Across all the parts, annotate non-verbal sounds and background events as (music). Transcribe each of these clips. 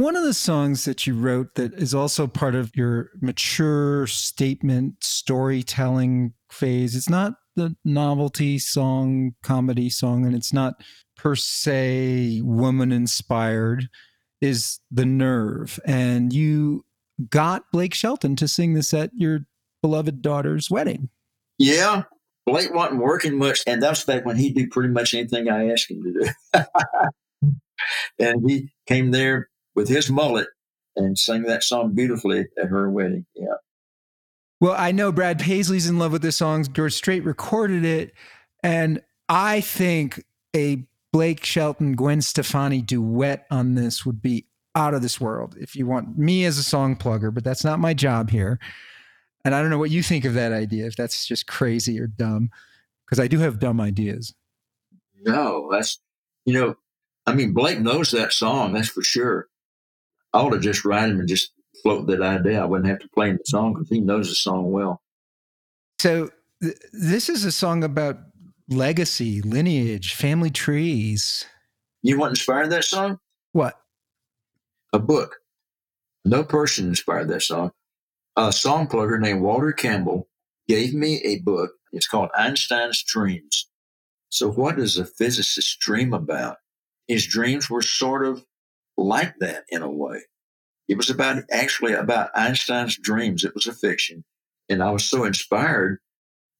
one of the songs that you wrote that is also part of your mature statement storytelling phase, it's not the novelty song, comedy song, and it's not per se woman inspired, is The Nerve. And you got Blake Shelton to sing this at your beloved daughter's wedding. Yeah. Blake wasn't working much, and that's back when he'd do pretty much anything I asked him to do. (laughs) and he came there with his mullet and sang that song beautifully at her wedding. Yeah. Well, I know Brad Paisley's in love with this song. George Strait recorded it. And I think a Blake Shelton, Gwen Stefani duet on this would be out of this world if you want me as a song plugger, but that's not my job here. And I don't know what you think of that idea, if that's just crazy or dumb, because I do have dumb ideas. No, that's, you know, I mean, Blake knows that song, that's for sure. I ought to just write him and just float that idea. I wouldn't have to play him the song because he knows the song well. So th- this is a song about legacy, lineage, family trees. You want inspired that song? What? A book. No person inspired that song. A song plugger named Walter Campbell gave me a book. It's called Einstein's Dreams. So, what does a physicist dream about? His dreams were sort of like that in a way. It was about actually about Einstein's dreams. It was a fiction. And I was so inspired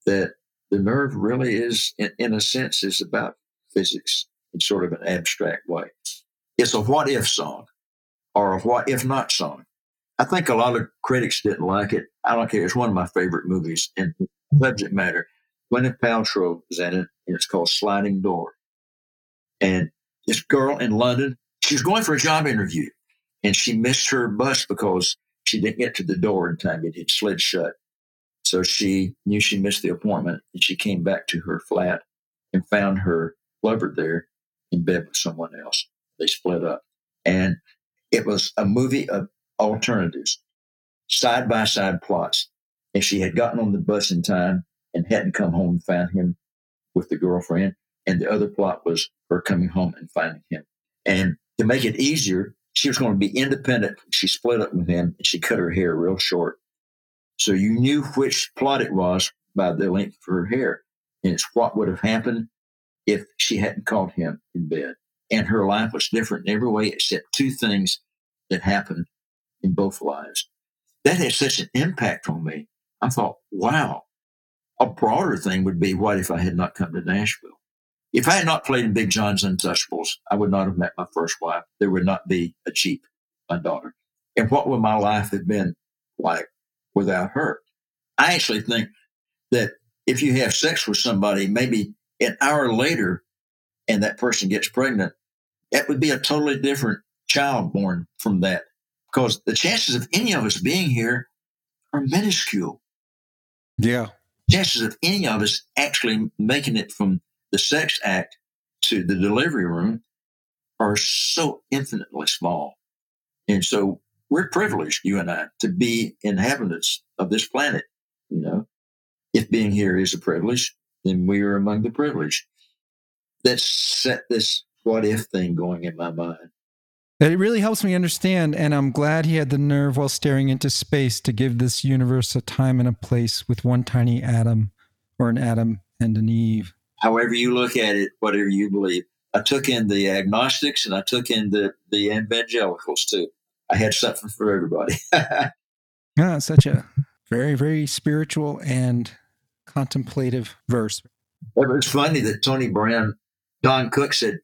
that the nerve really is, in, in a sense, is about physics in sort of an abstract way. It's a what if song or a what if not song. I think a lot of critics didn't like it. I don't care. It's one of my favorite movies and subject matter. Gwyneth Paltrow is in it, and it's called Sliding Door. And this girl in London, she was going for a job interview and she missed her bus because she didn't get to the door in time. It had slid shut. So she knew she missed the appointment and she came back to her flat and found her lover there in bed with someone else. They split up. And it was a movie of alternatives, side by side plots. And she had gotten on the bus in time and hadn't come home and found him with the girlfriend. And the other plot was her coming home and finding him. And to make it easier, she was going to be independent. She split up with him and she cut her hair real short. So you knew which plot it was by the length of her hair. And it's what would have happened if she hadn't caught him in bed. And her life was different in every way except two things that happened in both lives. That had such an impact on me. I thought, wow, a broader thing would be what if I had not come to Nashville? If I had not played in Big John's Untouchables, I would not have met my first wife. There would not be a Cheap, my daughter. And what would my life have been like without her? I actually think that if you have sex with somebody, maybe an hour later, and that person gets pregnant, that would be a totally different child born from that. Because the chances of any of us being here are minuscule. Yeah. Chances of any of us actually making it from the sex act to the delivery room are so infinitely small. And so we're privileged, you and I, to be inhabitants of this planet. You know, if being here is a privilege, then we are among the privileged. That set this what if thing going in my mind. It really helps me understand, and I'm glad he had the nerve while staring into space to give this universe a time and a place with one tiny atom, or an Adam and an Eve however you look at it, whatever you believe. I took in the agnostics and I took in the, the evangelicals too. I had something for everybody. (laughs) yeah, such a very, very spiritual and contemplative verse. It was funny that Tony Brown, Don Cook said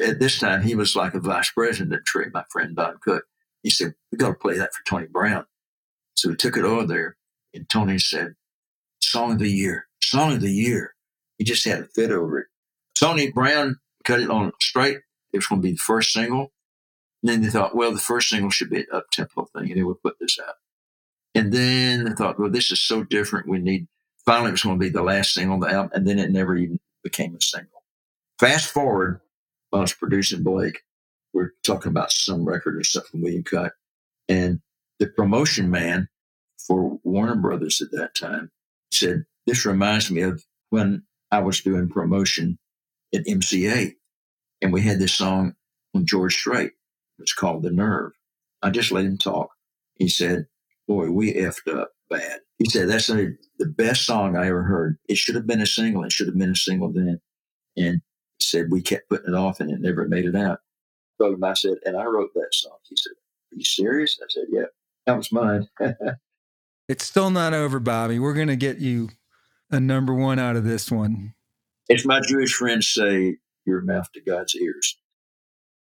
at this time he was like a vice president at Tree, my friend Don Cook. He said, We got to play that for Tony Brown. So we took it over there and Tony said, Song of the Year, Song of the Year. He just had a fit over it. Tony Brown cut it on Strait. It was going to be the first single. And then they thought, well, the first single should be an up tempo thing, and they would put this out. And then they thought, well, this is so different. We need. Finally, it was going to be the last single on the album, and then it never even became a single. Fast forward, I was producing Blake, we're talking about some record or something we had cut, and the promotion man for Warner Brothers at that time said, "This reminds me of when I was doing promotion at MCA, and we had this song from George Strait. It's called The Nerve. I just let him talk. He said, Boy, we effed up bad. He said, That's a, the best song I ever heard. It should have been a single. It should have been a single then. And he said, We kept putting it off and it never made it out. So I said, And I wrote that song. He said, Are you serious? I said, Yeah, that was mine. (laughs) it's still not over, Bobby. We're going to get you a number one out of this one. As my Jewish friends say, your mouth to God's ears.